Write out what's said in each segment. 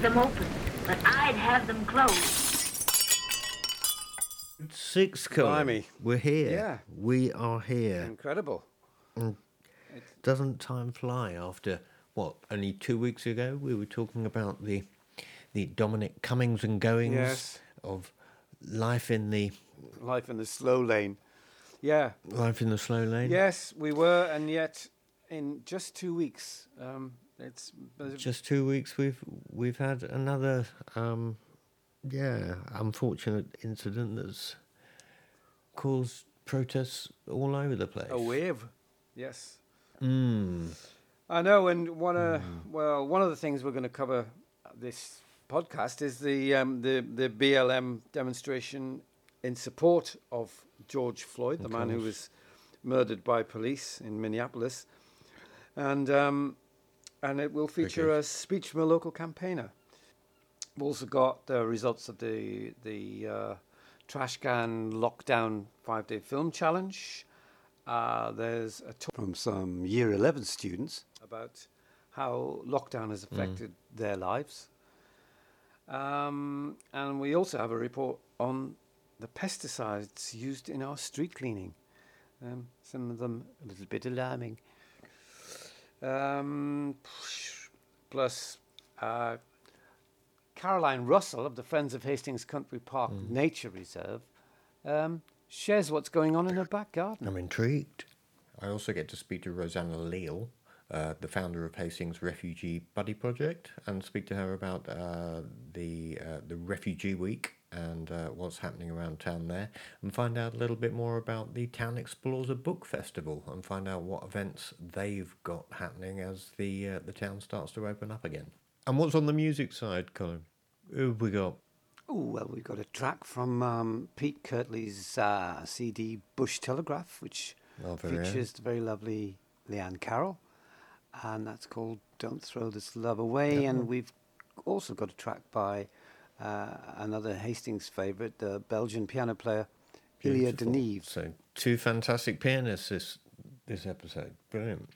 leave them open, but I'd have them closed. Six, Colin. Blimey. We're here. Yeah. We are here. Incredible. Doesn't time fly after, what, only two weeks ago we were talking about the the Dominic comings and goings Yes. of life in the Life in the slow lane. Yeah. life in the slow lane? Yes, we were, and yet in just two weeks, um, it's Just two weeks we've we've had another um yeah, unfortunate incident that's caused protests all over the place. a wave. Yes. Mm. I know, and one of well, one of the things we're going to cover this podcast is the um, the the BLM demonstration in support of George Floyd, the man who was murdered by police in Minneapolis, and um, and it will feature Okay. a speech from a local campaigner. We've also got the results of the the uh, trash Cannes lockdown five day film challenge. Uh, there's a talk from some year 11 students about how lockdown has affected their lives. Um, and we also have a report on the pesticides used in our street cleaning. Um, some of them a little bit alarming. Um, plus, uh, Caroline Russell of the Friends of Hastings Country Park Nature Reserve um, shares what's going on in her back garden. I'm intrigued. I also get to speak to Rosanna Leal, uh, the founder of Hastings Refugee Buddy Project, and speak to her about uh, the uh, the Refugee Week and uh, what's happening around town there, and find out a little bit more about the Town Explorers Book Festival, and find out what events they've got happening as the uh, the town starts to open up again. And what's on the music side, Colin? Who have we got? Oh, well, we've got a track from um, Pete Kirtley's uh, CD Bush Telegraph, which Oh, very own. features the very lovely Leanne Carroll. And that's called Don't Throw This Love Away. And we've also got a track by uh, another Hastings favourite, the Belgian piano player Ilya. Deniv. So two fantastic pianists this this episode. Brilliant.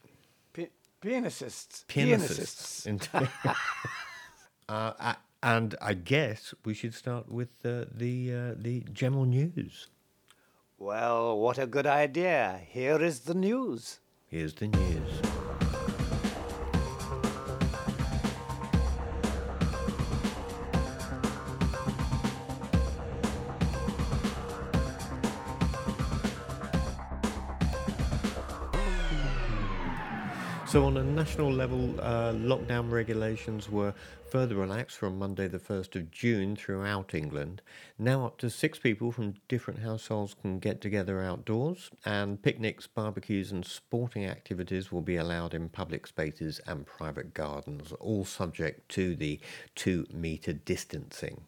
Pi- pianists. pianists. Indeed. uh, a- and I guess we should start with uh, the uh, the general news. Well, what a good idea. Here is the news. Here's the news. So, on a national level, uh, lockdown regulations were further relaxed from Monday, the 1st of June, throughout England. Now, up to six people from different households can get together outdoors, and picnics, barbecues, and sporting activities will be allowed in public spaces and private gardens, all subject to the two metre distancing.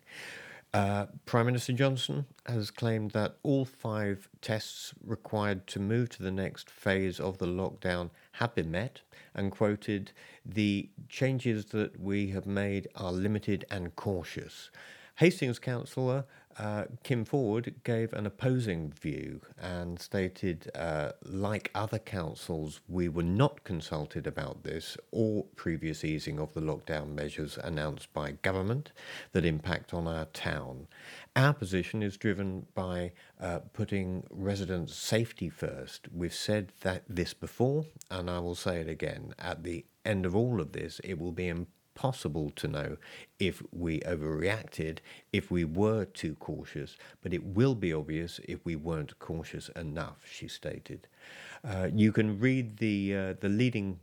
Uh, Prime Minister Johnson has claimed that all five tests required to move to the next phase of the lockdown have been met and quoted, The changes that we have made are limited and cautious. Hastings councillor uh, Kim Forward gave an opposing view and stated, uh, like other councils, we were not consulted about this or previous easing of the lockdown measures announced by government that impact on our town. Our position is driven by uh, putting residents' safety first. We've said that this before, and I will say it again. At the end of all of this, it will be impossible to know if we overreacted, if we were too cautious, but it will be obvious if we weren't cautious enough, she stated. Uh, you can read the, uh, the leading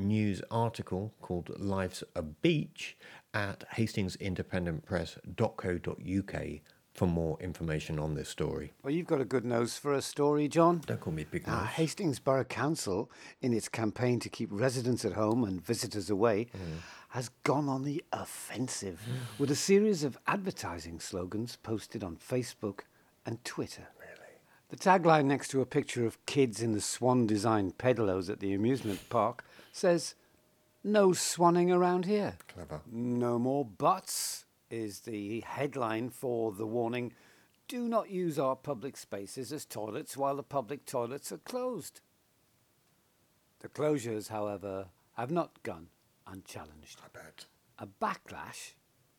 news article called Life's a Beach at hastingsindependentpress.co.uk for more information on this story. Well, you've got a good nose for a story, John. Don't call me Big Now, Nose. Hastings Borough Council, in its campaign to keep residents at home and visitors away, mm. has gone on the offensive mm. with a series of advertising slogans posted on Facebook and Twitter. The tagline next to a picture of kids in the swan designed pedalos at the amusement park says, No swanning around here. Clever. No more buts is the headline for the warning do not use our public spaces as toilets while the public toilets are closed. The closures, however, have not gone unchallenged. I bet. A backlash,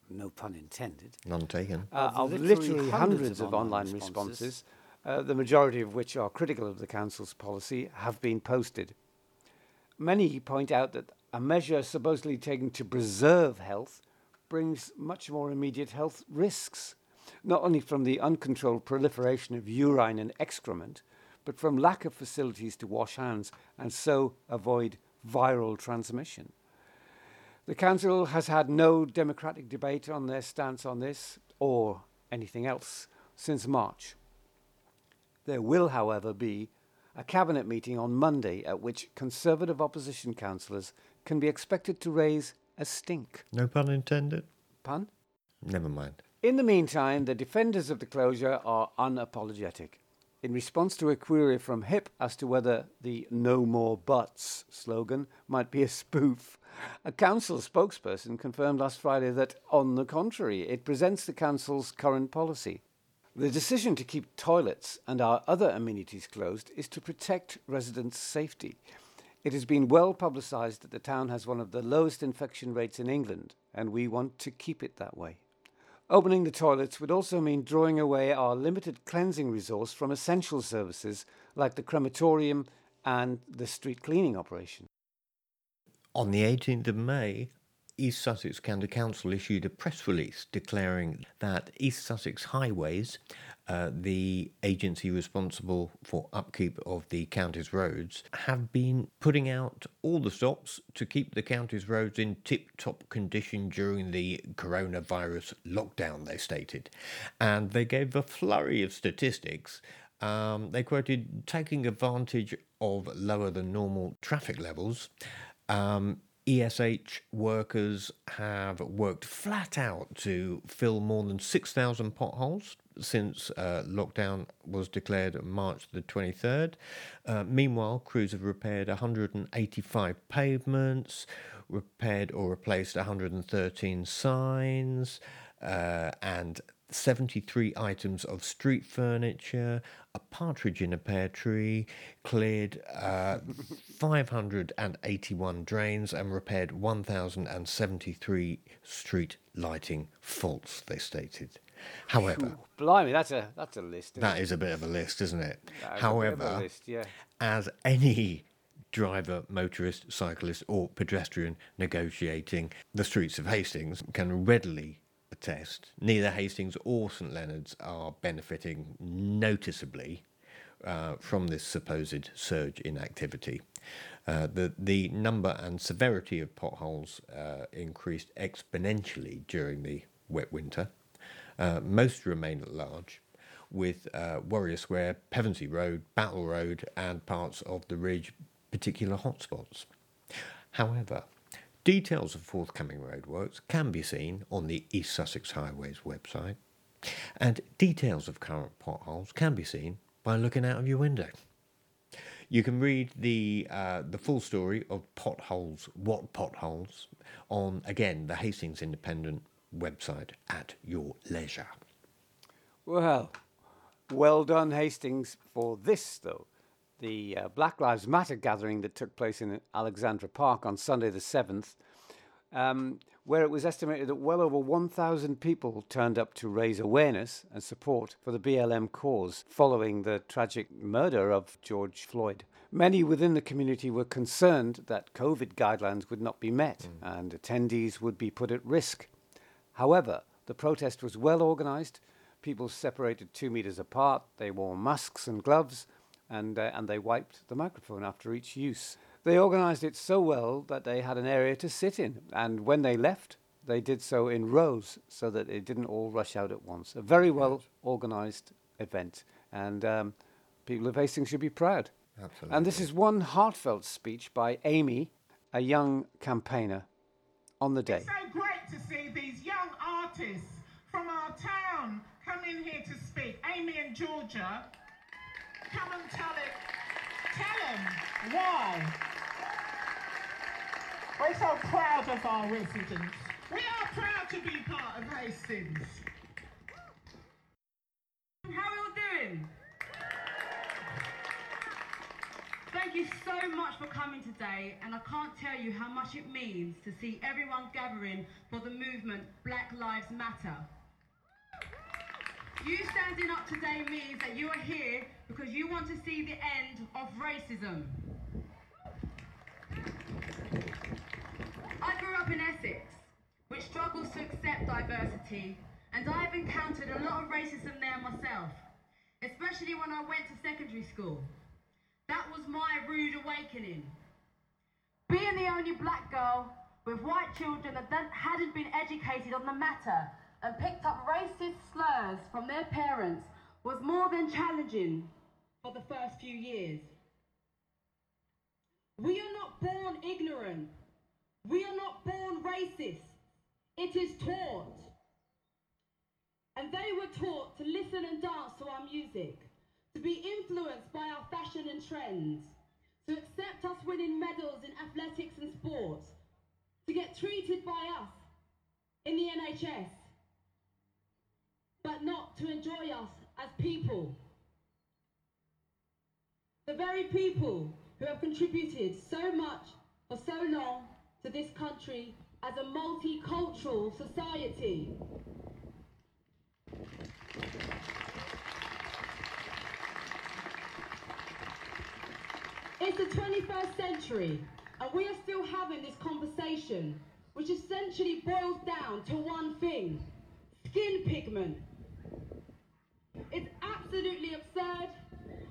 no pun intended, None taken. uh, of literally, hundreds, of online responses, uh, the majority of which are critical of the Council's policy, have been posted. Many point out that a measure supposedly taken to preserve health brings much more immediate health risks, not only from the uncontrolled proliferation of urine and excrement, but from lack of facilities to wash hands and so avoid viral transmission. The Council has had no democratic debate on their stance on this or anything else since March. There will, however, be a Cabinet meeting on Monday at which Conservative opposition councillors can be expected to raise a stink. No pun intended. Pun? Never mind. In the meantime, the defenders of the closure are unapologetic. In response to a query from HIP as to whether the No More Buts slogan might be a spoof, a council spokesperson confirmed last Friday that, on the contrary, it presents the council's current policy. The decision to keep toilets and our other amenities closed is to protect residents' safety. It has been well publicised that the town has one of the lowest infection rates in England, and we want to keep it that way. Opening the toilets would also mean drawing away our limited cleansing resource from essential services like the crematorium and the street cleaning operation. On the 18th of May, East Sussex County Council issued a press release declaring that East Sussex Highways, uh, the agency responsible for upkeep of the county's roads, have been putting out all the stops to keep the county's roads in tip top condition during the coronavirus lockdown, they stated. And they gave a flurry of statistics. Um, they quoted taking advantage of lower than normal traffic levels. Um, ESH workers have worked flat out to fill more than 6,000 potholes since uh, lockdown was declared March the 23rd. Uh, meanwhile, crews have repaired 185 pavements, repaired or replaced 113 signs, uh, and 73 items of street furniture, a partridge in a pear tree, cleared uh, 581 drains, and repaired 1,073 street lighting faults, they stated. However, Blimey, that's a that's a list. that it? is a bit of a list, isn't it? That is a bit However, list, yeah. as any driver, motorist, cyclist, or pedestrian negotiating the streets of Hastings can readily attest, neither Hastings or St Leonard's are benefiting noticeably uh, from this supposed surge in activity. Uh, the the number and severity of potholes uh, increased exponentially during the wet winter. Uh, most remain at large, with uh, Warrior Square, Pevensey Road, Battle Road, and parts of the Ridge particular hotspots. However, details of forthcoming roadworks can be seen on the East Sussex Highways website, and details of current potholes can be seen by looking out of your window. You can read the uh, the full story of potholes, what potholes, on again the Hastings Independent website at your leisure. Well, well done, Hastings, for this, though. The uh, Black Lives Matter gathering that took place in Alexandra Park on Sunday the 7th, um, where it was estimated that well over 1,000 people turned up to raise awareness and support for the BLM cause following the tragic murder of George Floyd. Many within the community were concerned that COVID guidelines would not be met and attendees would be put at risk. However, the protest was well organized. People separated two meters apart. They wore masks and gloves, and, uh, and they wiped the microphone after each use. They organized it so well that they had an area to sit in, and when they left, they did so in rows so that they didn't all rush out at once. A very well organized event, and um, people of Hastings should be proud. Absolutely. And this is one heartfelt speech by Amy, a young campaigner, on the day. It's so great to see these young artists from our town come in here to speak. Amy and Georgia, come and tell it. Tell them why. We're so proud of our residents. We are proud to be part of Hastings. How are you doing? Thank Thank you so much for coming today, and I can't tell you how much it means to see everyone gathering for the movement Black Lives Matter. You standing up today means that you are here because you want to see the end of racism. I grew up in Essex, which struggles to accept diversity, and I have encountered a lot of racism there myself, especially when I went to secondary school. That was my rude awakening. Being the only black girl with white children that hadn't been educated on the matter and picked up racist slurs from their parents was more than challenging for the first few years. We are not born ignorant. We are not born racist. It is taught. And they were taught to listen and dance to our music, to be influenced by our fashion and trends, to accept us winning medals in athletics and sports, to get treated by us in the NHS, but not to enjoy us as people. The very people who have contributed so much for so long to this country as a multicultural society. It's the 21st century, and we are still having this conversation, which essentially boils down to one thing skin pigment. It's absolutely absurd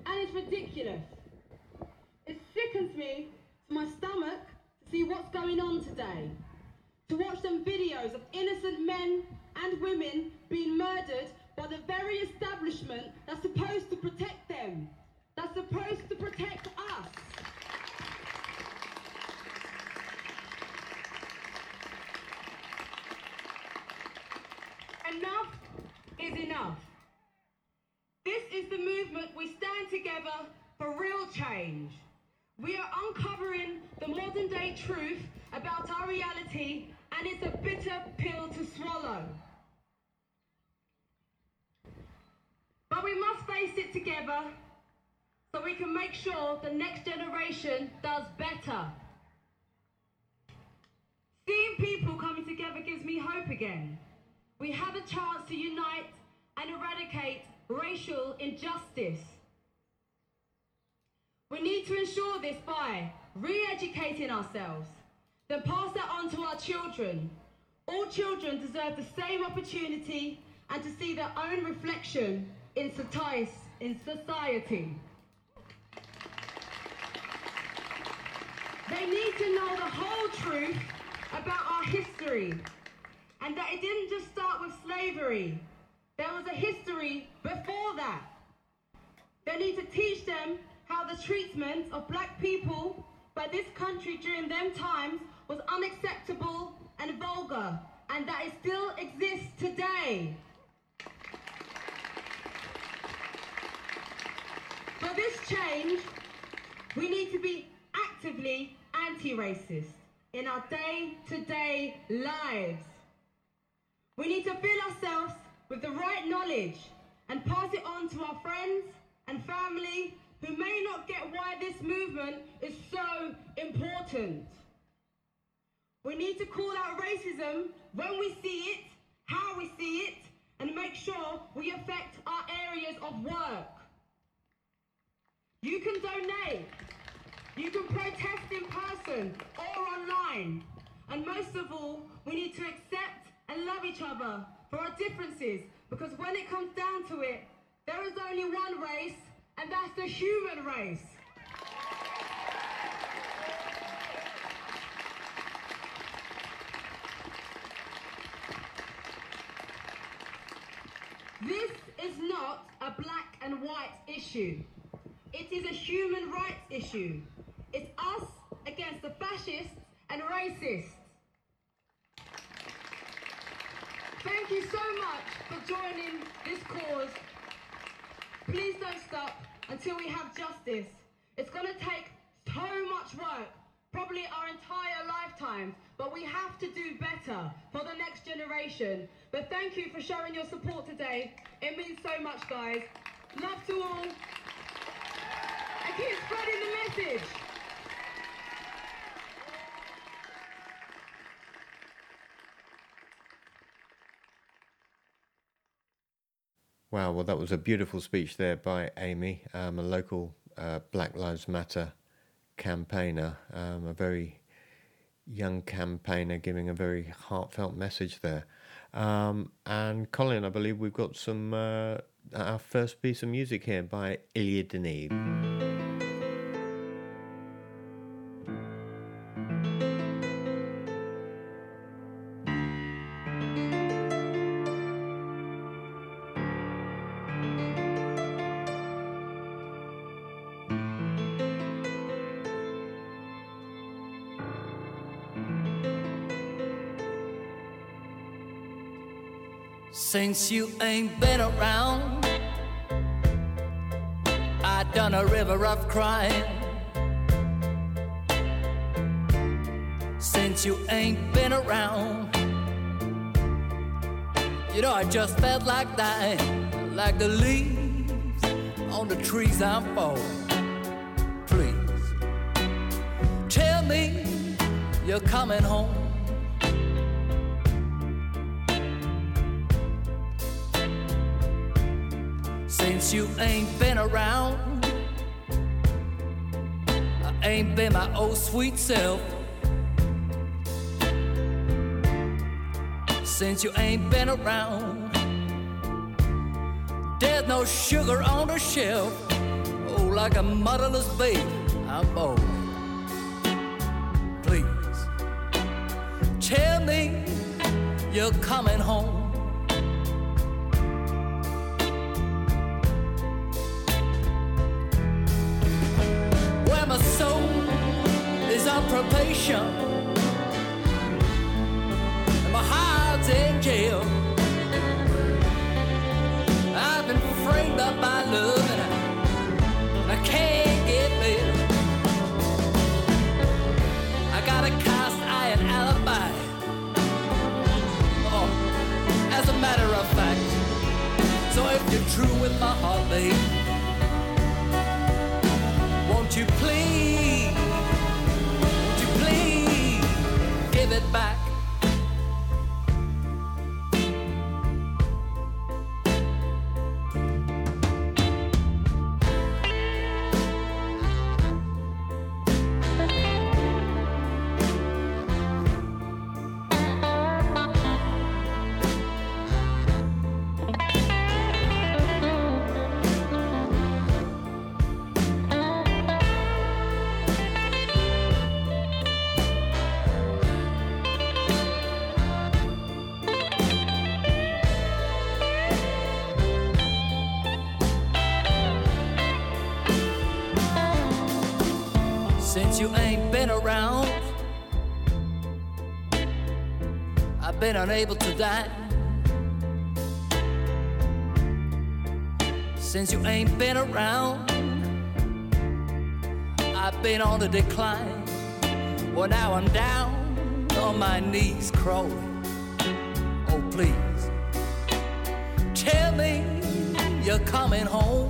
and it's ridiculous. It sickens me to my stomach to see what's going on today. To watch some videos of innocent men and women being murdered by the very establishment that's supposed to protect them, that's supposed to protect us. Enough is enough. This is the movement we stand together for real change. We are uncovering the modern day truth about our reality, and it's a bitter pill to swallow. But we must face it together so we can make sure the next generation does better. Seeing people coming together gives me hope again. We have a chance to unite and eradicate racial injustice. We need to ensure this by re-educating ourselves, then pass that on to our children. All children deserve the same opportunity and to see their own reflection in society. They need to know the whole truth about our history and that it didn't just start with slavery. There was a history before that. They need to teach them how the treatment of black people by this country during them times was unacceptable and vulgar, and that it still exists today. For this change, we need to be actively anti-racist in our day-to-day lives. We need to feel ourselves with the right knowledge and pass it on to our friends and family who may not get why this movement is so important. We need to call out racism when we see it, how we see it, and make sure we affect our areas of work. You can donate. You can protest in person or online. And most of all, we need to accept and love each other for our differences because when it comes down to it, there is only one race and that's the human race. This is not a black and white issue. It is a human rights issue. It's us against the fascists and racists. Thank you so much for joining this cause. Please don't stop until we have justice. It's going to take so much work, probably our entire lifetimes, but we have to do better for the next generation. But thank you for showing your support today. It means so much, guys. Love to all. And Keep spreading the message. Wow, well, that was a beautiful speech there by Amy, um, a local uh, Black Lives Matter campaigner, um, a very young campaigner giving a very heartfelt message there. Um, and Colin, I believe we've got some uh, our first piece of music here by Ilya Deniv. Since you ain't been around, I done a river of crying. Since you ain't been around, you know I just felt like dying, like the leaves on the trees I'm falling. Please tell me you're coming home. Since you ain't been around. I ain't been my old sweet self. Since you ain't been around, there's no sugar on the shelf. Oh, like a motherless baby, I'm bored. Please tell me you're coming home. Probation and my heart's in jail. I've been framed up by love and I, and I can't get bail. I got a cast iron alibi. Oh, as a matter of fact, so if you're true with my heart, babe. Unable to die. Since you ain't been around, I've been on the decline. Well, now I'm down on my knees crawling. Oh, please, tell me you're coming home.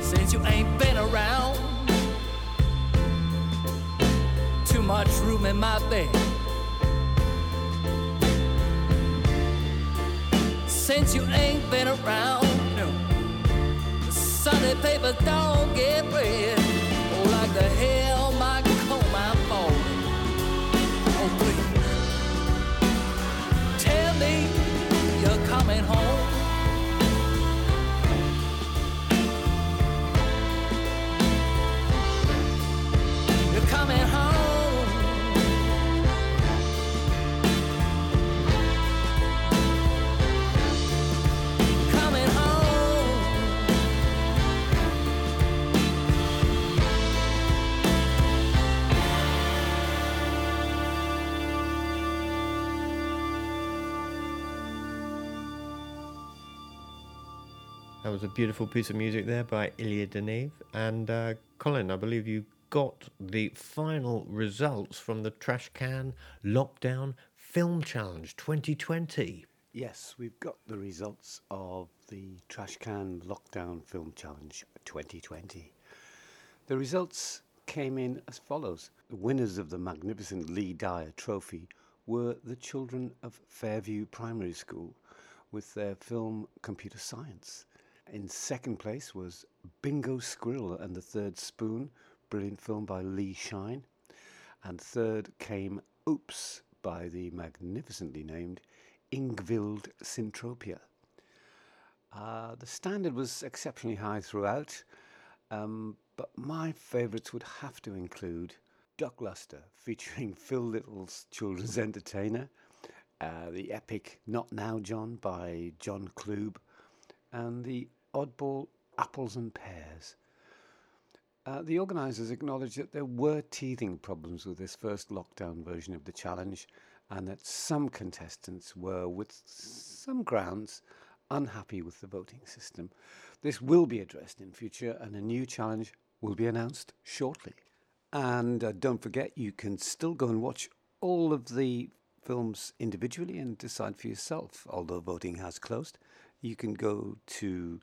since you ain't been around. Much room in my bed. Since you ain't been around, no. Sunday paper don't get read. Oh, like the hell was a beautiful piece of music there by Ilya Deniv. And uh, Colin, I believe you got the final results from the Trash Cannes Lockdown Film Challenge 2020. Yes, we've got the results of the Trash Cannes Lockdown Film Challenge 2020. The results came in as follows. The winners of the magnificent Lee Dyer Trophy were the children of Fairview Primary School with their film Computer Science. In second place was Bingo Squirrel and the Third Spoon, brilliant film by Lee Shine. And third came Oops by the magnificently named Ingvild Syntropia. Uh, the standard was exceptionally high throughout, um, but my favourites would have to include Duck Luster, featuring Phil Little's Children's Entertainer, uh, the epic Not Now John by John Klube, and the oddball Apples and Pears. Uh, the organisers acknowledged that there were teething problems with this first lockdown version of the challenge and that some contestants were, with some grounds, unhappy with the voting system. This will be addressed in future and a new challenge will be announced shortly. And uh, don't forget, you can still go and watch all of the films individually and decide for yourself, although voting has closed. You can go to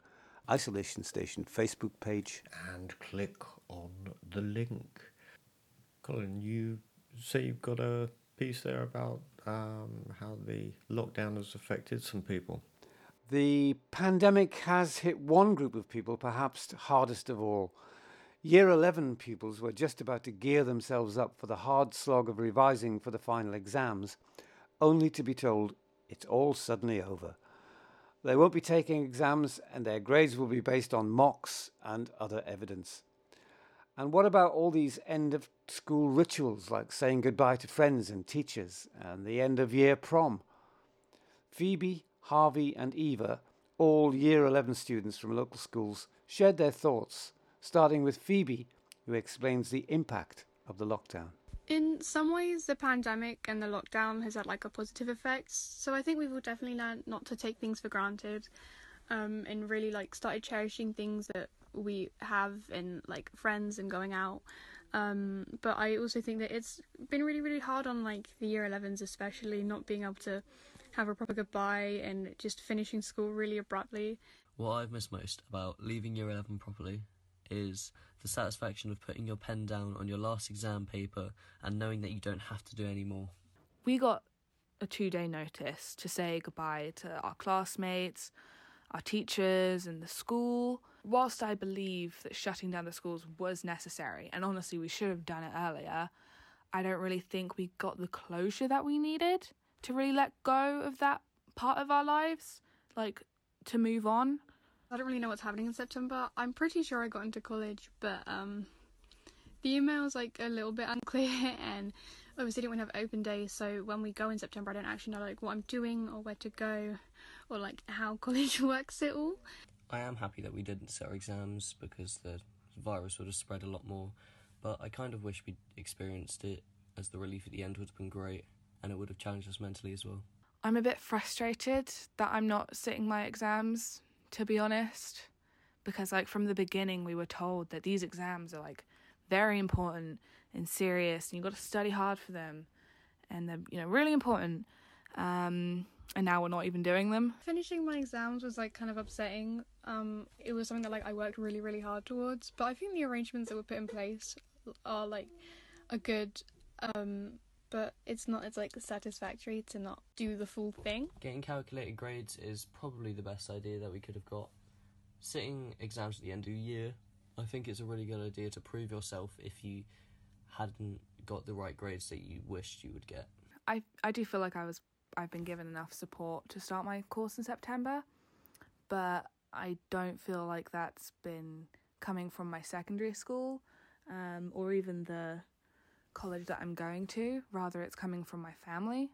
Isolation Station Facebook page and click on the link. Colin, you say you've got a piece there about um, how the lockdown has affected some people. The pandemic has hit one group of people perhaps hardest of all. Year 11 pupils were just about to gear themselves up for the hard slog of revising for the final exams, only to be told it's all suddenly over. They won't be taking exams and their grades will be based on mocks and other evidence. And what about all these end of school rituals like saying goodbye to friends and teachers and the end of year prom? Phoebe, Harvey, and Eva, all year 11 students from local schools, shared their thoughts, starting with Phoebe, who explains the impact of the lockdown. In some ways, the pandemic and the lockdown has had like a positive effect. So I think we've all definitely learned not to take things for granted, um, and really like started cherishing things that we have in like friends and going out. Um, but I also think that it's been really, really hard on like the year 11s, especially not being able to have a proper goodbye and just finishing school really abruptly. What I've missed most about leaving year 11 properly is the satisfaction of putting your pen down on your last exam paper and knowing that you don't have to do any more. We got a two day notice to say goodbye to our classmates, our teachers, and the school. Whilst I believe that shutting down the schools was necessary, and honestly, we should have done it earlier, I don't really think we got the closure that we needed to really let go of that part of our lives, like to move on. I don't really know what's happening in September. I'm pretty sure I got into college, but um, the email's like a little bit unclear, and obviously didn't want to have open days. So when we go in September, I don't actually know like what I'm doing or where to go, or like how college works at all. I am happy that we didn't set our exams because the virus would have spread a lot more, but I kind of wish we'd experienced it as the relief at the end would have been great and it would have challenged us mentally as well. I'm a bit frustrated that I'm not sitting my exams, to be honest, because like from the beginning we were told that these exams are like very important and serious and you've got to study hard for them and they're you know really important um, and now we're not even doing them. Finishing my exams was like kind of upsetting. Um, it was something that like I worked really really hard towards, but I think the arrangements that were put in place are like a good. Um, but it's not it's like satisfactory to not do the full thing. Getting calculated grades is probably the best idea that we could have got. Sitting exams at the end of the year, I think it's a really good idea to prove yourself if you hadn't got the right grades that you wished you would get. I I do feel like I was I've been given enough support to start my course in September, but I don't feel like that's been coming from my secondary school um, or even the college that I'm going to. Rather, it's coming from my family.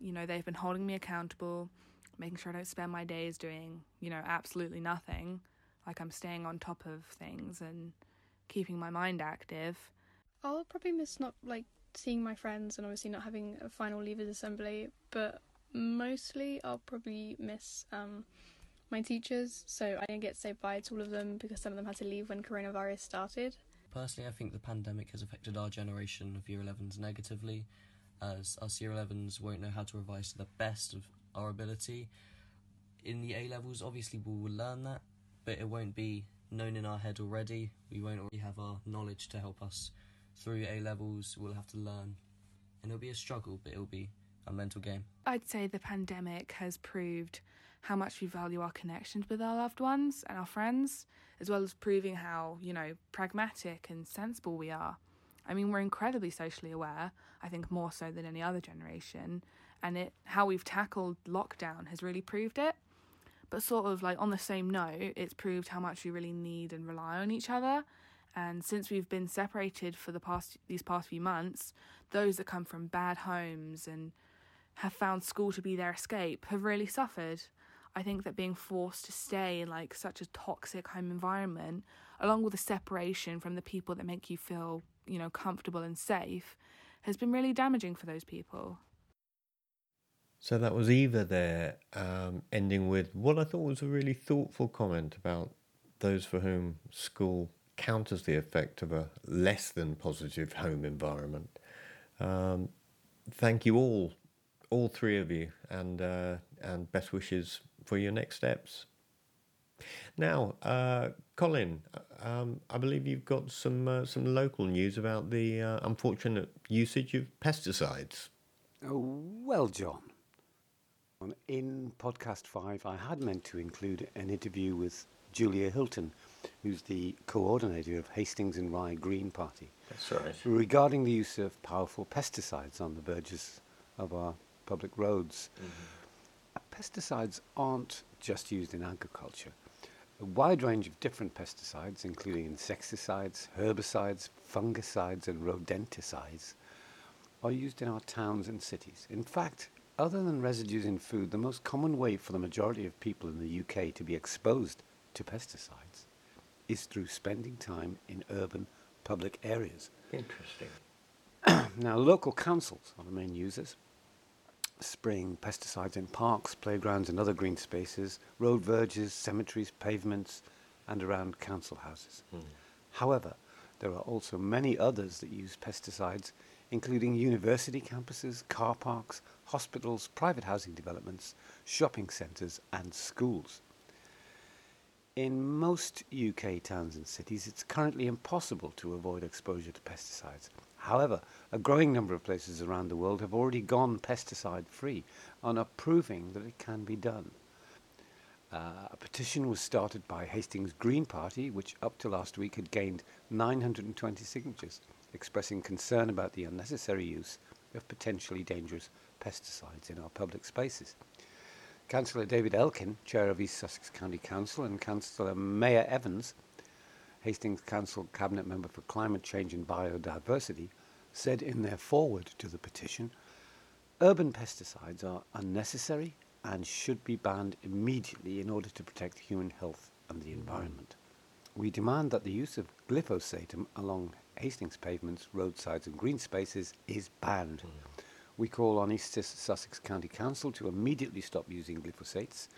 You know, they've been holding me accountable, making sure I don't spend my days doing, you know, absolutely nothing. Like I'm staying on top of things and keeping my mind active. I'll probably miss not like seeing my friends and obviously not having a final leavers assembly, but mostly I'll probably miss um, my teachers. So I didn't get to say bye to all of them because some of them had to leave when coronavirus started. Personally, I think the pandemic has affected our generation of year 11s negatively, as us year 11s won't know how to revise to the best of our ability. In the A levels, obviously, we will learn that, but it won't be known in our head already. We won't already have our knowledge to help us through A levels. We'll have to learn, and it'll be a struggle, but it'll be a mental game. I'd say the pandemic has proved how much we value our connections with our loved ones and our friends, as well as proving how, you know, pragmatic and sensible we are. I mean, we're incredibly socially aware, I think more so than any other generation, and it how we've tackled lockdown has really proved it. But sort of like on the same note, it's proved how much we really need and rely on each other. And since we've been separated for the past these past few months, those that come from bad homes and have found school to be their escape have really suffered. I think that being forced to stay in like such a toxic home environment, along with the separation from the people that make you feel, you know, comfortable and safe, has been really damaging for those people. So that was Eva there, um, ending with what I thought was a really thoughtful comment about those for whom school counters the effect of a less than positive home environment. Um, thank you all, all three of you, and uh, and best wishes for your next steps. Now, uh, Colin, um, I believe you've got some uh, some local news about the uh, unfortunate usage of pesticides. Oh, well, John. In podcast five, I had meant to include an interview with Julia Hilton, who's the coordinator of Hastings and Rye Green Party. That's right. Regarding the use of powerful pesticides on the verges of our public roads. Mm-hmm. Pesticides aren't just used in agriculture. A wide range of different pesticides, including insecticides, herbicides, fungicides, and rodenticides, are used in our towns and cities. In fact, other than residues in food, the most common way for the majority of people in the UK to be exposed to pesticides is through spending time in urban public areas. Interesting. now, local councils are the main users, spraying pesticides in parks, playgrounds, and other green spaces, road verges, cemeteries, pavements, and around council houses. Mm. However, there are also many others that use pesticides including university campuses, car parks, hospitals, private housing developments, shopping centres, and schools. In most UK towns and cities, it's currently impossible to avoid exposure to pesticides. However, a growing number of places around the world have already gone pesticide free and are proving that it can be done. Uh, a petition was started by Hastings Green Party, which up to last week had gained 920 signatures expressing concern about the unnecessary use of potentially dangerous pesticides in our public spaces. Councillor David Elkin, Chair of East Sussex County Council, and Councillor Maya Evans, Hastings Council Cabinet Member for Climate Change and Biodiversity, said in their forward to the petition urban pesticides are unnecessary and should be banned immediately in order to protect human health and the environment. We demand that the use of glyphosate along Hastings pavements, roadsides, and green spaces is banned. We call on East Sussex County Council to immediately stop using glyphosates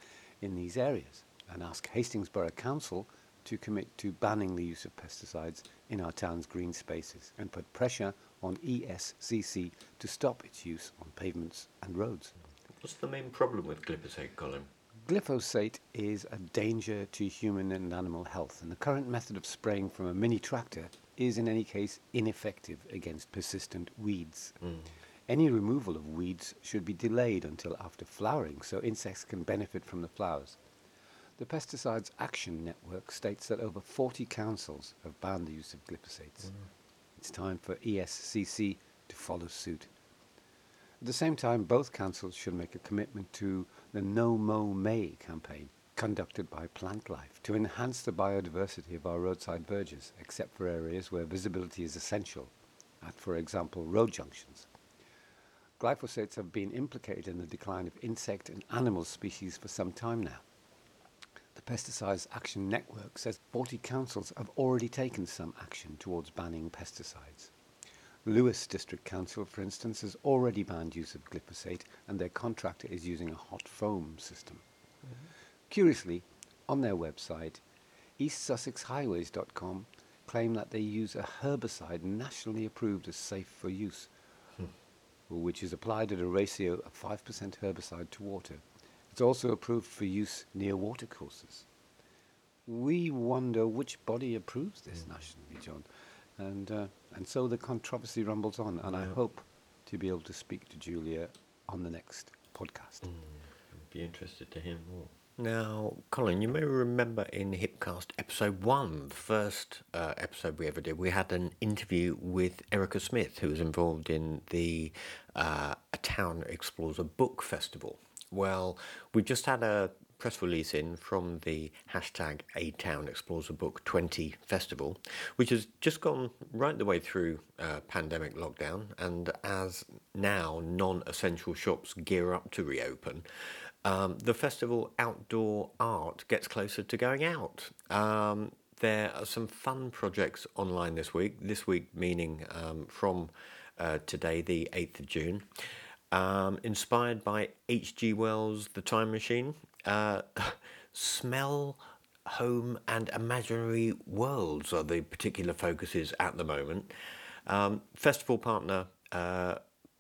in these areas and ask Hastings Borough Council to commit to banning the use of pesticides in our town's green spaces and put pressure on ESCC to stop its use on pavements and roads. What's the main problem with glyphosate, Colin? Glyphosate is a danger to human and animal health, and the current method of spraying from a mini tractor is in any case ineffective against persistent weeds. Mm. Any removal of weeds should be delayed until after flowering so insects can benefit from the flowers. The Pesticides Action Network states that over 40 councils have banned the use of glyphosates. Mm. It's time for ESCC to follow suit. At the same time, both councils should make a commitment to the No Mow May campaign conducted by Plantlife to enhance the biodiversity of our roadside verges, except for areas where visibility is essential, at, for example, road junctions. Glyphosates have been implicated in the decline of insect and animal species for some time now. The Pesticides Action Network says 40 councils have already taken some action towards banning pesticides. Lewes District Council, for instance, has already banned use of glyphosate and their contractor is using a hot foam system. Mm-hmm. Curiously, on their website, eastsussexhighways.com claim that they use a herbicide nationally approved as safe for use. Hmm. which is applied at a ratio of 5% herbicide to water. It's also approved for use near watercourses. We wonder which body approves this nationally, John. And, uh, and so the controversy rumbles on, and I hope to be able to speak to Julia on the next podcast. i'd Be interested to hear more. Now, Colin, you may remember in Hipcast episode one, the first uh, episode we ever did, we had an interview with Erica Smith, who was involved in the uh, A Town Explores a Book Festival. Well, we've just had a press release in from the hashtag A Town Explores a Book 20 festival, which has just gone right the way through uh, pandemic lockdown. And as now non essential shops gear up to reopen, um, the festival outdoor art gets closer to going out. Um, there are some fun projects online this week. This week, meaning um, from uh, today, the 8th of June. Um, inspired by H.G. Wells' The Time Machine. Uh, smell, home, and imaginary worlds are the particular focuses at the moment. Um, festival partner uh,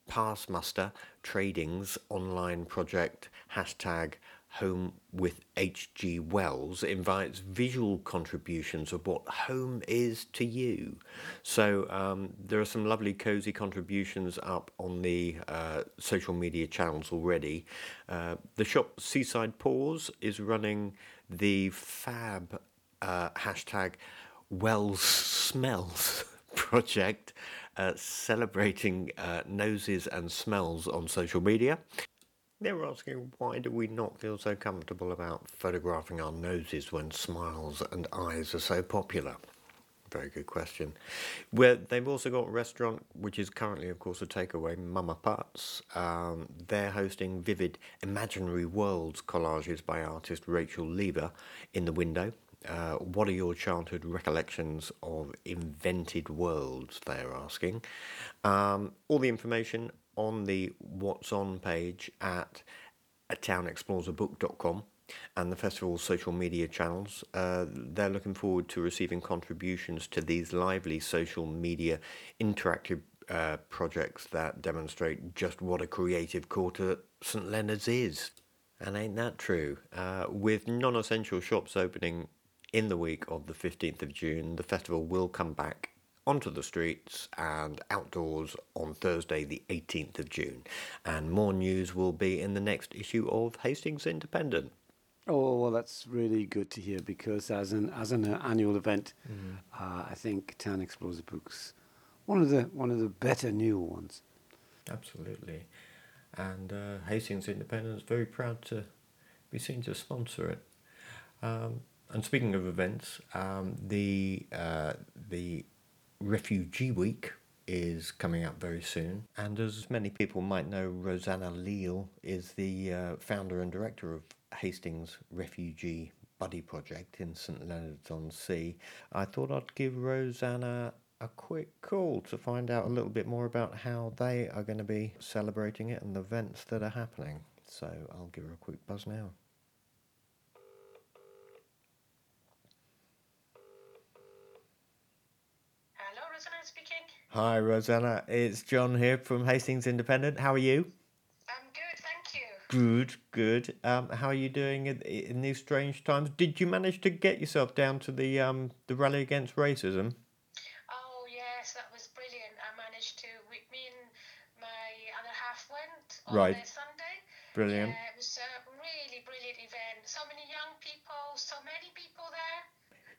Passmuster Trading's online project hashtag Home with H.G. Wells invites visual contributions of what home is to you. So um, there are some lovely cozy contributions up on the uh, social media channels already. Uh, the shop Seaside Paws is running the fab uh, hashtag Wells Smells project, uh, celebrating uh, noses and smells on social media. They were asking why do we not feel so comfortable about photographing our noses when smiles and eyes are so popular? Very good question. Where they've also got a restaurant, which is currently, of course, a takeaway, Mama Putts. Um, they're hosting vivid imaginary worlds collages by artist Rachel Lever in the window. Uh, what are your childhood recollections of invented worlds? They're asking. Um, all the information on the What's On page at townexplorerbook.com and the festival's social media channels. Uh, they're looking forward to receiving contributions to these lively social media interactive uh, projects that demonstrate just what a creative quarter St Leonard's is. And ain't that true? Uh, with non essential shops opening in the week of the 15th of June, the festival will come back onto the streets and outdoors on Thursday, the 18th of June. And more news will be in the next issue of Hastings Independent. Oh well, that's really good to hear because as an as an uh, annual event, uh, I think Town Explores Books one of the one of the better new ones. Absolutely. And uh, Hastings Independent is very proud to be seen to sponsor it. Um, and speaking of events, um, the uh, the Refugee Week is coming up very soon. And as many people might know, Rosanna Leal is the uh, founder and director of Hastings Refugee Buddy Project in St Leonard's on Sea. I thought I'd give Rosanna a quick call to find out a little bit more about how they are going to be celebrating it and the events that are happening. So I'll give her a quick buzz now. Hello, Rosanna speaking. Hi, Rosanna. It's John here from Hastings Independent. How are you? I'm good, thank you. Good, good. Um, how are you doing in, in these strange times? Did you manage to get yourself down to the um the rally against racism? Oh yes, that was brilliant. I managed to. Me and my other half went on Right. Sunday. Brilliant. Yeah, it was a really brilliant event. So many young people, so many people there.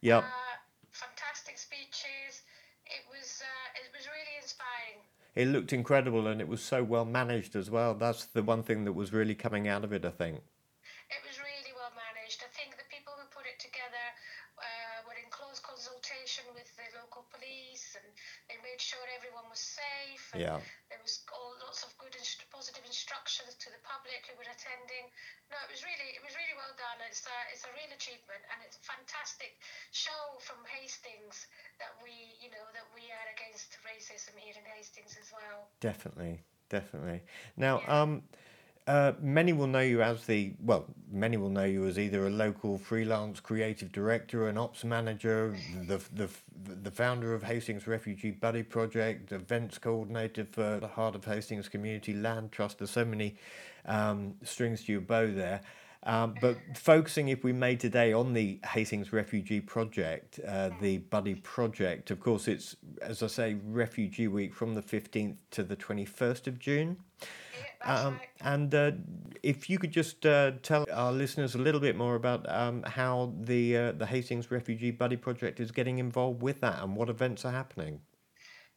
Yep. Uh, fantastic speeches. It was uh, it was really inspiring. It looked incredible and it was so well managed as well. That's the one thing that was really coming out of it, I think. It was really well managed. I think the people who put it together uh, were in close consultation with the local police, and they made sure everyone was safe. And Yeah. There was all, lots of good, inst- positive instructions to the public who were attending. No, it was really, it was really well done. It's a, it's a real achievement, and it's a fantastic show from Hastings that we, you know, that we are against racism here in Hastings as well. Definitely, definitely. Now, um, Uh, many will know you as the well. Many will know you as either a local freelance creative director, an ops manager, the the the founder of Hastings Refugee Buddy Project, events coordinator for the Heart of Hastings Community Land Trust. There's so many um, strings to your bow there. Um, but focusing, if we may, today on the Hastings Refugee Project, uh, the Buddy Project, of course, it's, as I say, Refugee Week from the 15th to the 21st of June. Um, and uh, if you could just uh, tell our listeners a little bit more about um, how the uh, the Hastings Refugee Buddy Project is getting involved with that and what events are happening.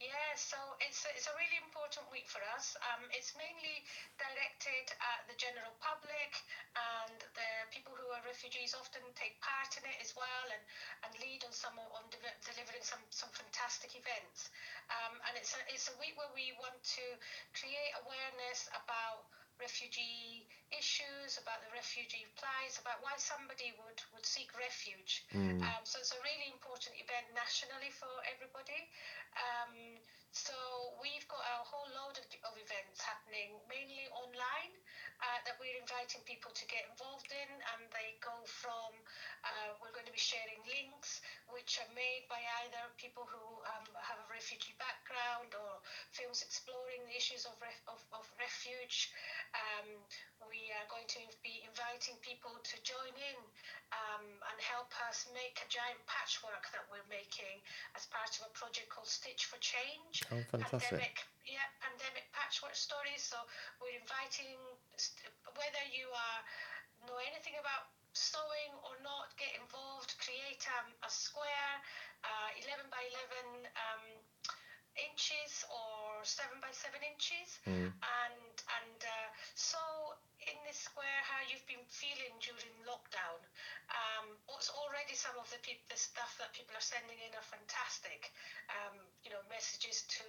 Yeah, so it's a, it's a really important week for us. Um, it's mainly directed at the general public and the people are refugees often take part in it as well and, and lead on some on de- delivering some, some fantastic events. Um, and it's a, it's a week where we want to create awareness about refugee issues, about the refugee plight, about why somebody would, would seek refuge. Mm. Um, so it's a really important event nationally for everybody. Um, so we've got a whole load of, of events happening, mainly online, uh, that we're inviting people to get involved in, and they go from uh, we're going to be sharing links which are made by either people who um, have a refugee background or films exploring the issues of, ref- of, of refuge. Um, we are going to be inviting people to join in um, and help us make a giant patchwork that we're making as part of a project called Stitch for Change. Oh, fantastic. Pandemic, yeah, pandemic patchwork stories. So we're inviting, whether you are know anything about sewing or not, get involved, create um, a square, uh, 11 by 11 um, inches or 7 by 7 inches, Mm. and and uh, sew in this square how you've been feeling during lockdown. Um, what's already some of the, peop- the stuff that people are sending in are fantastic. Um, you know, messages to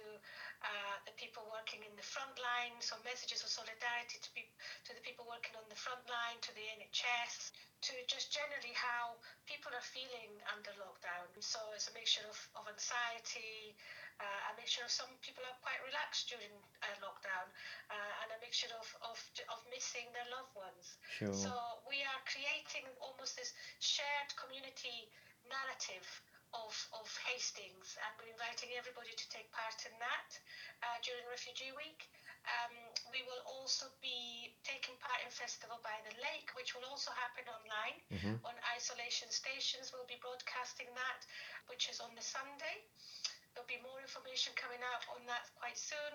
uh, the people working in the front line, so messages of solidarity to, pe- to the people working on the front line, to the NHS, to just generally how people are feeling under lockdown. So it's a mixture of, of anxiety, uh, a mixture of some people are quite relaxed during uh, lockdown, uh, and a mixture of, of, of missing their loved ones. Sure. So we are creating almost this shared community narrative of, of Hastings, and we're inviting everybody to take part in that uh, during Refugee Week. Um, we will also be taking part in Festival by the Lake, which will also happen online Mhm. on isolation stations. We'll be broadcasting that, which is on the Sunday. There'll be more information coming out on that quite soon.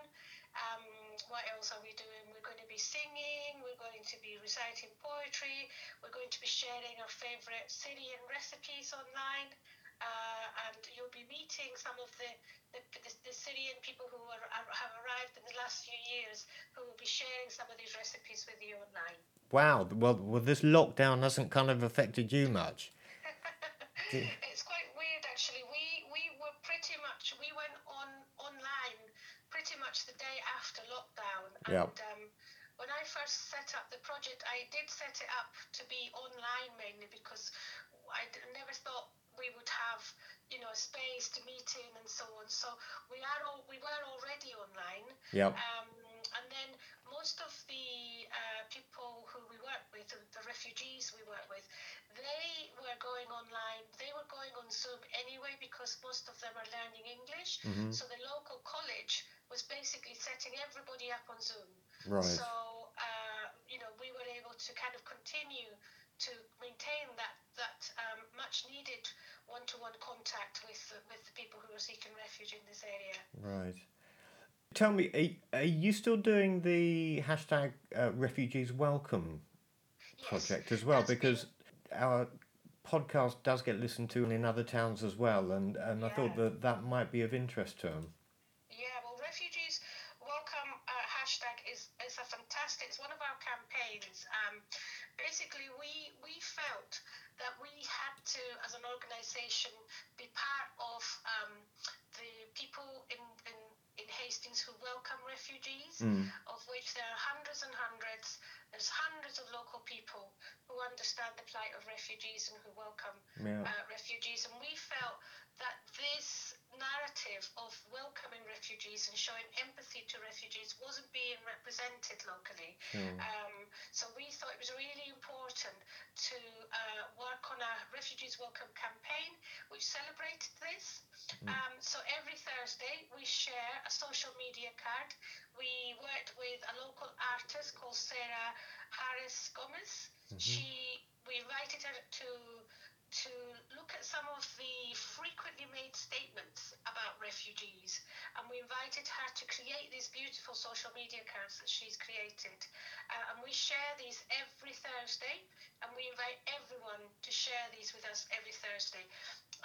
Um, what else are we doing? We're going to be singing, we're going to be reciting poetry, we're going to be sharing our favourite Syrian recipes online. Uh, and you'll be meeting some of the, the, the, the Syrian people who are, are, have arrived in the last few years who will be sharing some of these recipes with you online. Wow. Well, well, this lockdown hasn't kind of affected you much. It's quite weird actually. We we were pretty much we went on online pretty much the day after lockdown. Yep. And um, when I first set up the project, I did set it up to be online mainly because I never thought we would have you know space to meet in and so on. So we are all, we were already online. Yep. Um, and then most of the uh, people who we work with, the, refugees we work with, they were going online. They were going on Zoom anyway because most of them are learning English. Mhm. So the local college was basically setting everybody up on Zoom. Right. So uh, you know we were able to kind of continue to maintain that that um, much needed one-to-one contact with the, with the people who are seeking refuge in this area. Right. Tell me, are, are you still doing the hashtag uh, refugees welcome project as well? Because our podcast does get listened to in other towns as well, and, and I thought that that might be of interest to them. Yeah, well, refugees welcome uh, hashtag is is a fantastic. It's one of our campaigns. Um, basically, we we felt that we had to, as an organisation, be part of um, the people in, in in Hastings who welcome refugees, Mm. of which there are hundreds and hundreds There's hundreds of local people who understand the plight of refugees and who welcome Yeah. uh, refugees. And we felt that this narrative of welcoming refugees and showing empathy to refugees wasn't being represented locally. Mm. Um, so we thought it was really important to uh, work on a Refugees Welcome campaign which celebrated this. Mm. Um, so every Thursday we share a social media card. We worked with a local artist called Sarah Harris Gomez. Mhm. She we invited her to to look at some of the frequently made statements about refugees. And we invited her to create these beautiful social media accounts that she's created. Uh, and we share these every Thursday. And we invite everyone to share these with us every Thursday.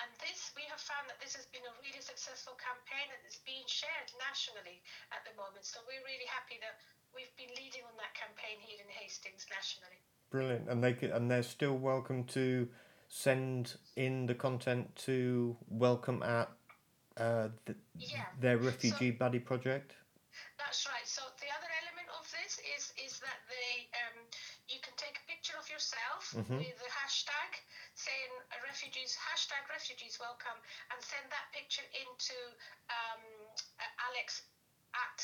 And this we have found that this has been a really successful campaign and it's being shared nationally at the moment. So we're really happy that we've been leading on that campaign here in Hastings nationally. Brilliant, and they could, and they're still welcome to send in the content to welcome at uh, th- Yeah. their refugee buddy project. That's right. So the other element of this is is that they um, you can take a picture of yourself Mhm. with the hashtag saying uh, refugees hashtag refugees welcome and send that picture into um, uh, Alex at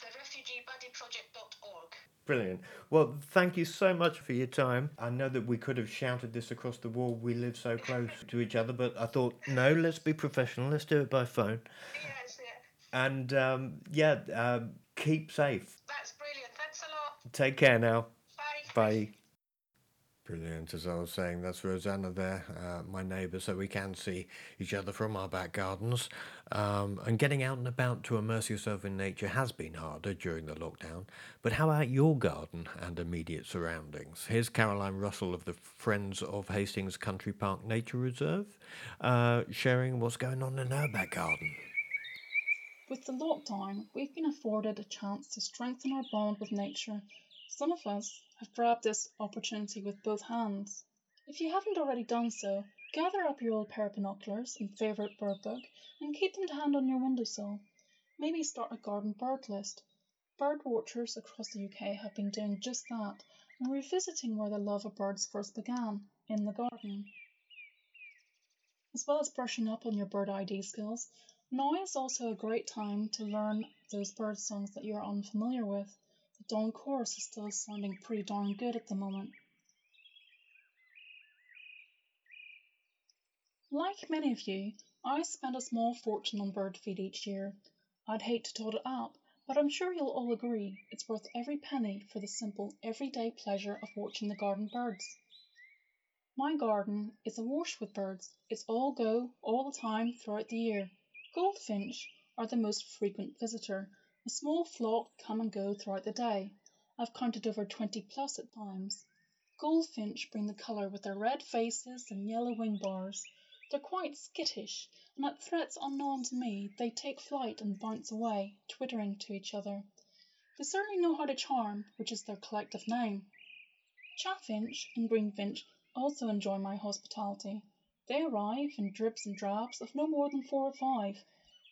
the refugeebuddyproject.org. Brilliant. Well, thank you so much for your time. I know that we could have shouted this across the wall. We live so close to each other, but I thought, no, let's be professional. Let's do it by phone. Yes, yeah. And um, yeah, um, keep safe. That's brilliant. Thanks a lot. Take care now. Bye. Bye. Brilliant, as I was saying, that's Rosanna there, uh, my neighbour, so we can see each other from our back gardens. Um, and getting out and about to immerse yourself in nature has been harder during the lockdown. But how about your garden and immediate surroundings? Here's Caroline Russell of the Friends of Hastings Country Park Nature Reserve, uh, sharing what's going on in her back garden. With the lockdown, we've been afforded a chance to strengthen our bond with nature. Some of us have grabbed this opportunity with both hands. If you haven't already done so, gather up your old pair of binoculars and favourite bird book and keep them to hand on your windowsill. Maybe start a garden bird list. Bird watchers across the UK have been doing just that and revisiting where the love of birds first began in the garden. As well as brushing up on your bird ID skills, now is also a great time to learn those bird songs that you're unfamiliar with. Dawn chorus is still sounding pretty darn good at the moment. Like many of you, I spend a small fortune on bird feed each year. I'd hate to tot it up, but I'm sure you'll all agree it's worth every penny for the simple, everyday pleasure of watching the garden birds. My garden is awash with birds. It's all go, all the time throughout the year. Goldfinch are the most frequent visitor. A small flock come and go throughout the day. I've counted over 20 plus at times. Goldfinch bring the colour with their red faces and yellow wing bars. They're quite skittish, and at threats unknown to me, they take flight and bounce away, twittering to each other. They certainly know how to charm, which is their collective name. Chaffinch and greenfinch also enjoy my hospitality. They arrive in drips and drabs of no more than four or five.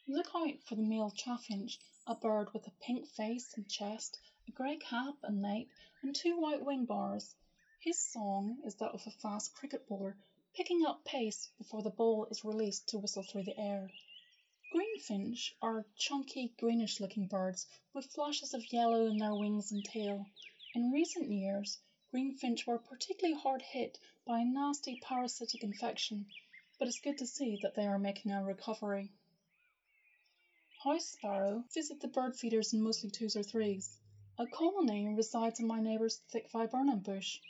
Look out for the male chaffinch, a bird with a pink face and chest, a grey cap and nape, and two white wing bars. His song is that of a fast cricket bowler, picking up pace before the ball is released to whistle through the air. Greenfinch are chunky, greenish looking birds with flashes of yellow in their wings and tail. In recent years, greenfinch were particularly hard hit by a nasty parasitic infection, but it's good to see that they are making a recovery. House sparrow visit the bird feeders in mostly twos or threes. A colony resides in my neighbour's thick viburnum bush.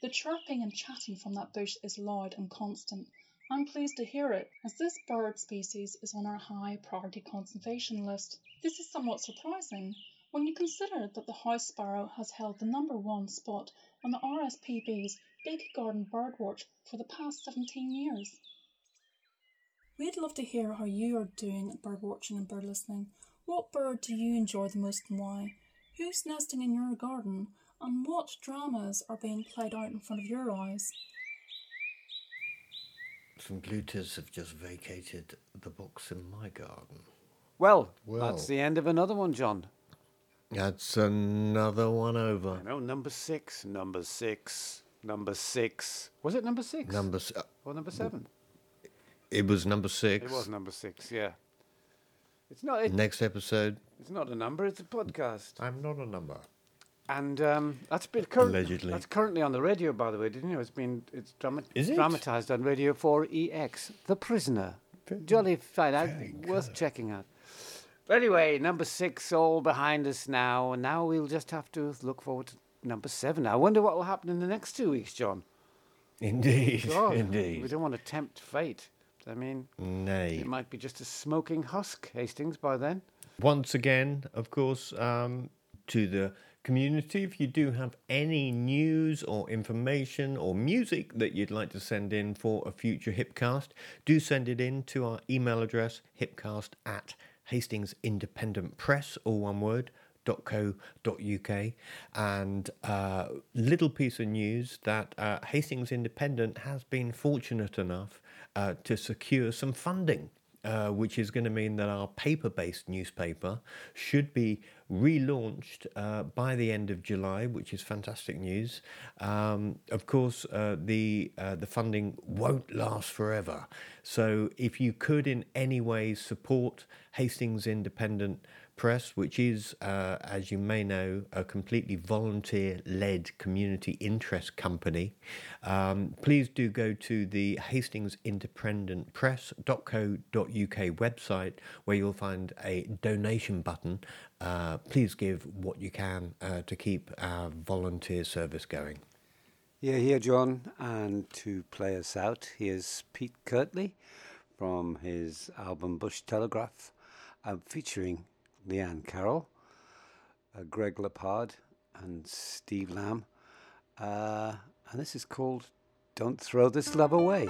The chirping and chatting from that bush is loud and constant. I'm pleased to hear it, as this bird species is on our high priority conservation list. This is somewhat surprising when you consider that the house sparrow has held the number one spot on the RSPB's Big Garden Birdwatch for the past 17 years. We'd love to hear how you are doing at bird watching and bird listening. What bird do you enjoy the most and why? Who's nesting in your garden? And what dramas are being played out in front of your eyes? Some gluters have just vacated the box in my garden. Well, Well. that's the end of another one, John. That's another one over. I know, number six, number six, number six. Was it number six? Number s- Or number seven? It was number six. It was number six, yeah. It's not. It, Next episode. It's not a number. It's a podcast. I'm not a number. And um, that's been current, Allegedly. That's currently on the radio, by the way. Didn't you? know? It's been it's drama- Is it? dramatized on Radio Four EX. The Prisoner. Jolly fine. I, worth checking out. But anyway, number six all behind us now, and now we'll just have to look forward to number seven. I wonder what will happen in the next two weeks, John. Indeed, God, indeed. We don't want to tempt fate. I mean, Nay. it might be just a smoking husk, Hastings, by then. Once again, of course, um, to the community, if you do have any news or information or music that you'd like to send in for a future Hipcast, do send it in to our email address, hipcast at Hastings Independent Press, all one word, .co.uk and uh, little piece of news that uh, Hastings Independent has been fortunate enough uh, to secure some funding uh, which is going to mean that our paper based newspaper should be relaunched uh, by the end of July, which is fantastic news. Um, of course, uh, the, uh, the funding won't last forever. So, if you could in any way support Hastings Independent Press, which is, uh, as you may know, a completely volunteer led community interest company, um, please do go to the Hastings Independent Press.co.uk website where you'll find a donation button. Uh, please give what you can uh, to keep our volunteer service going. Yeah, here, John. And to play us out, here's Pete Kirtley from his album Bush Telegraph, uh, featuring Leanne Carroll, uh, Greg Lepard, and Steve Lamb. Uh, and this is called Don't Throw This Love Away.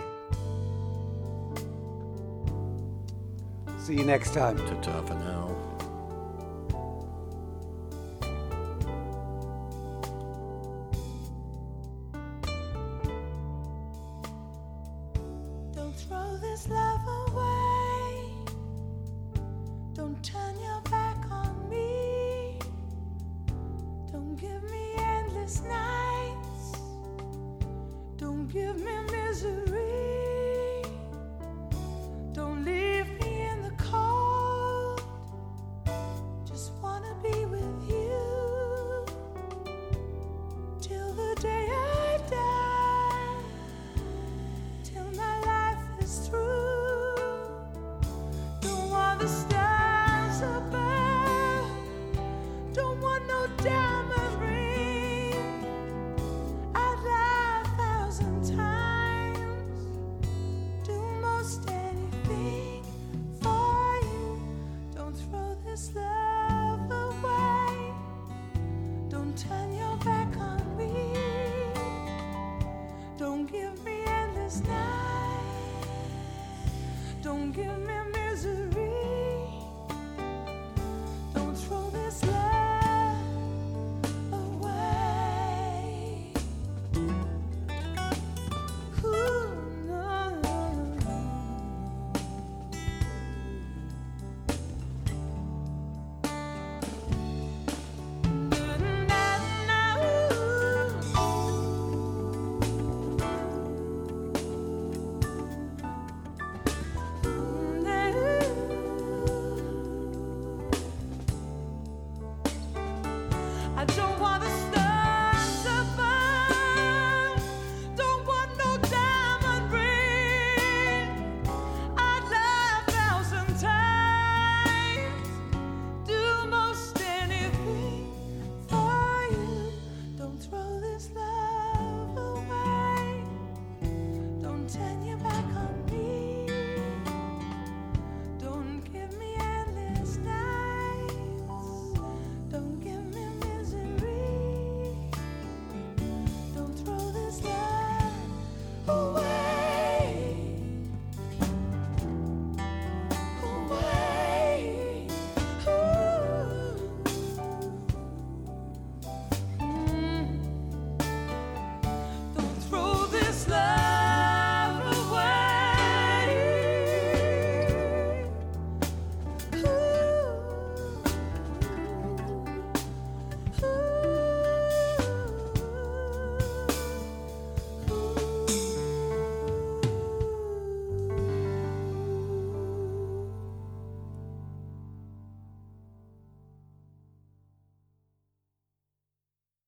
See you next time. Ta-ta for now.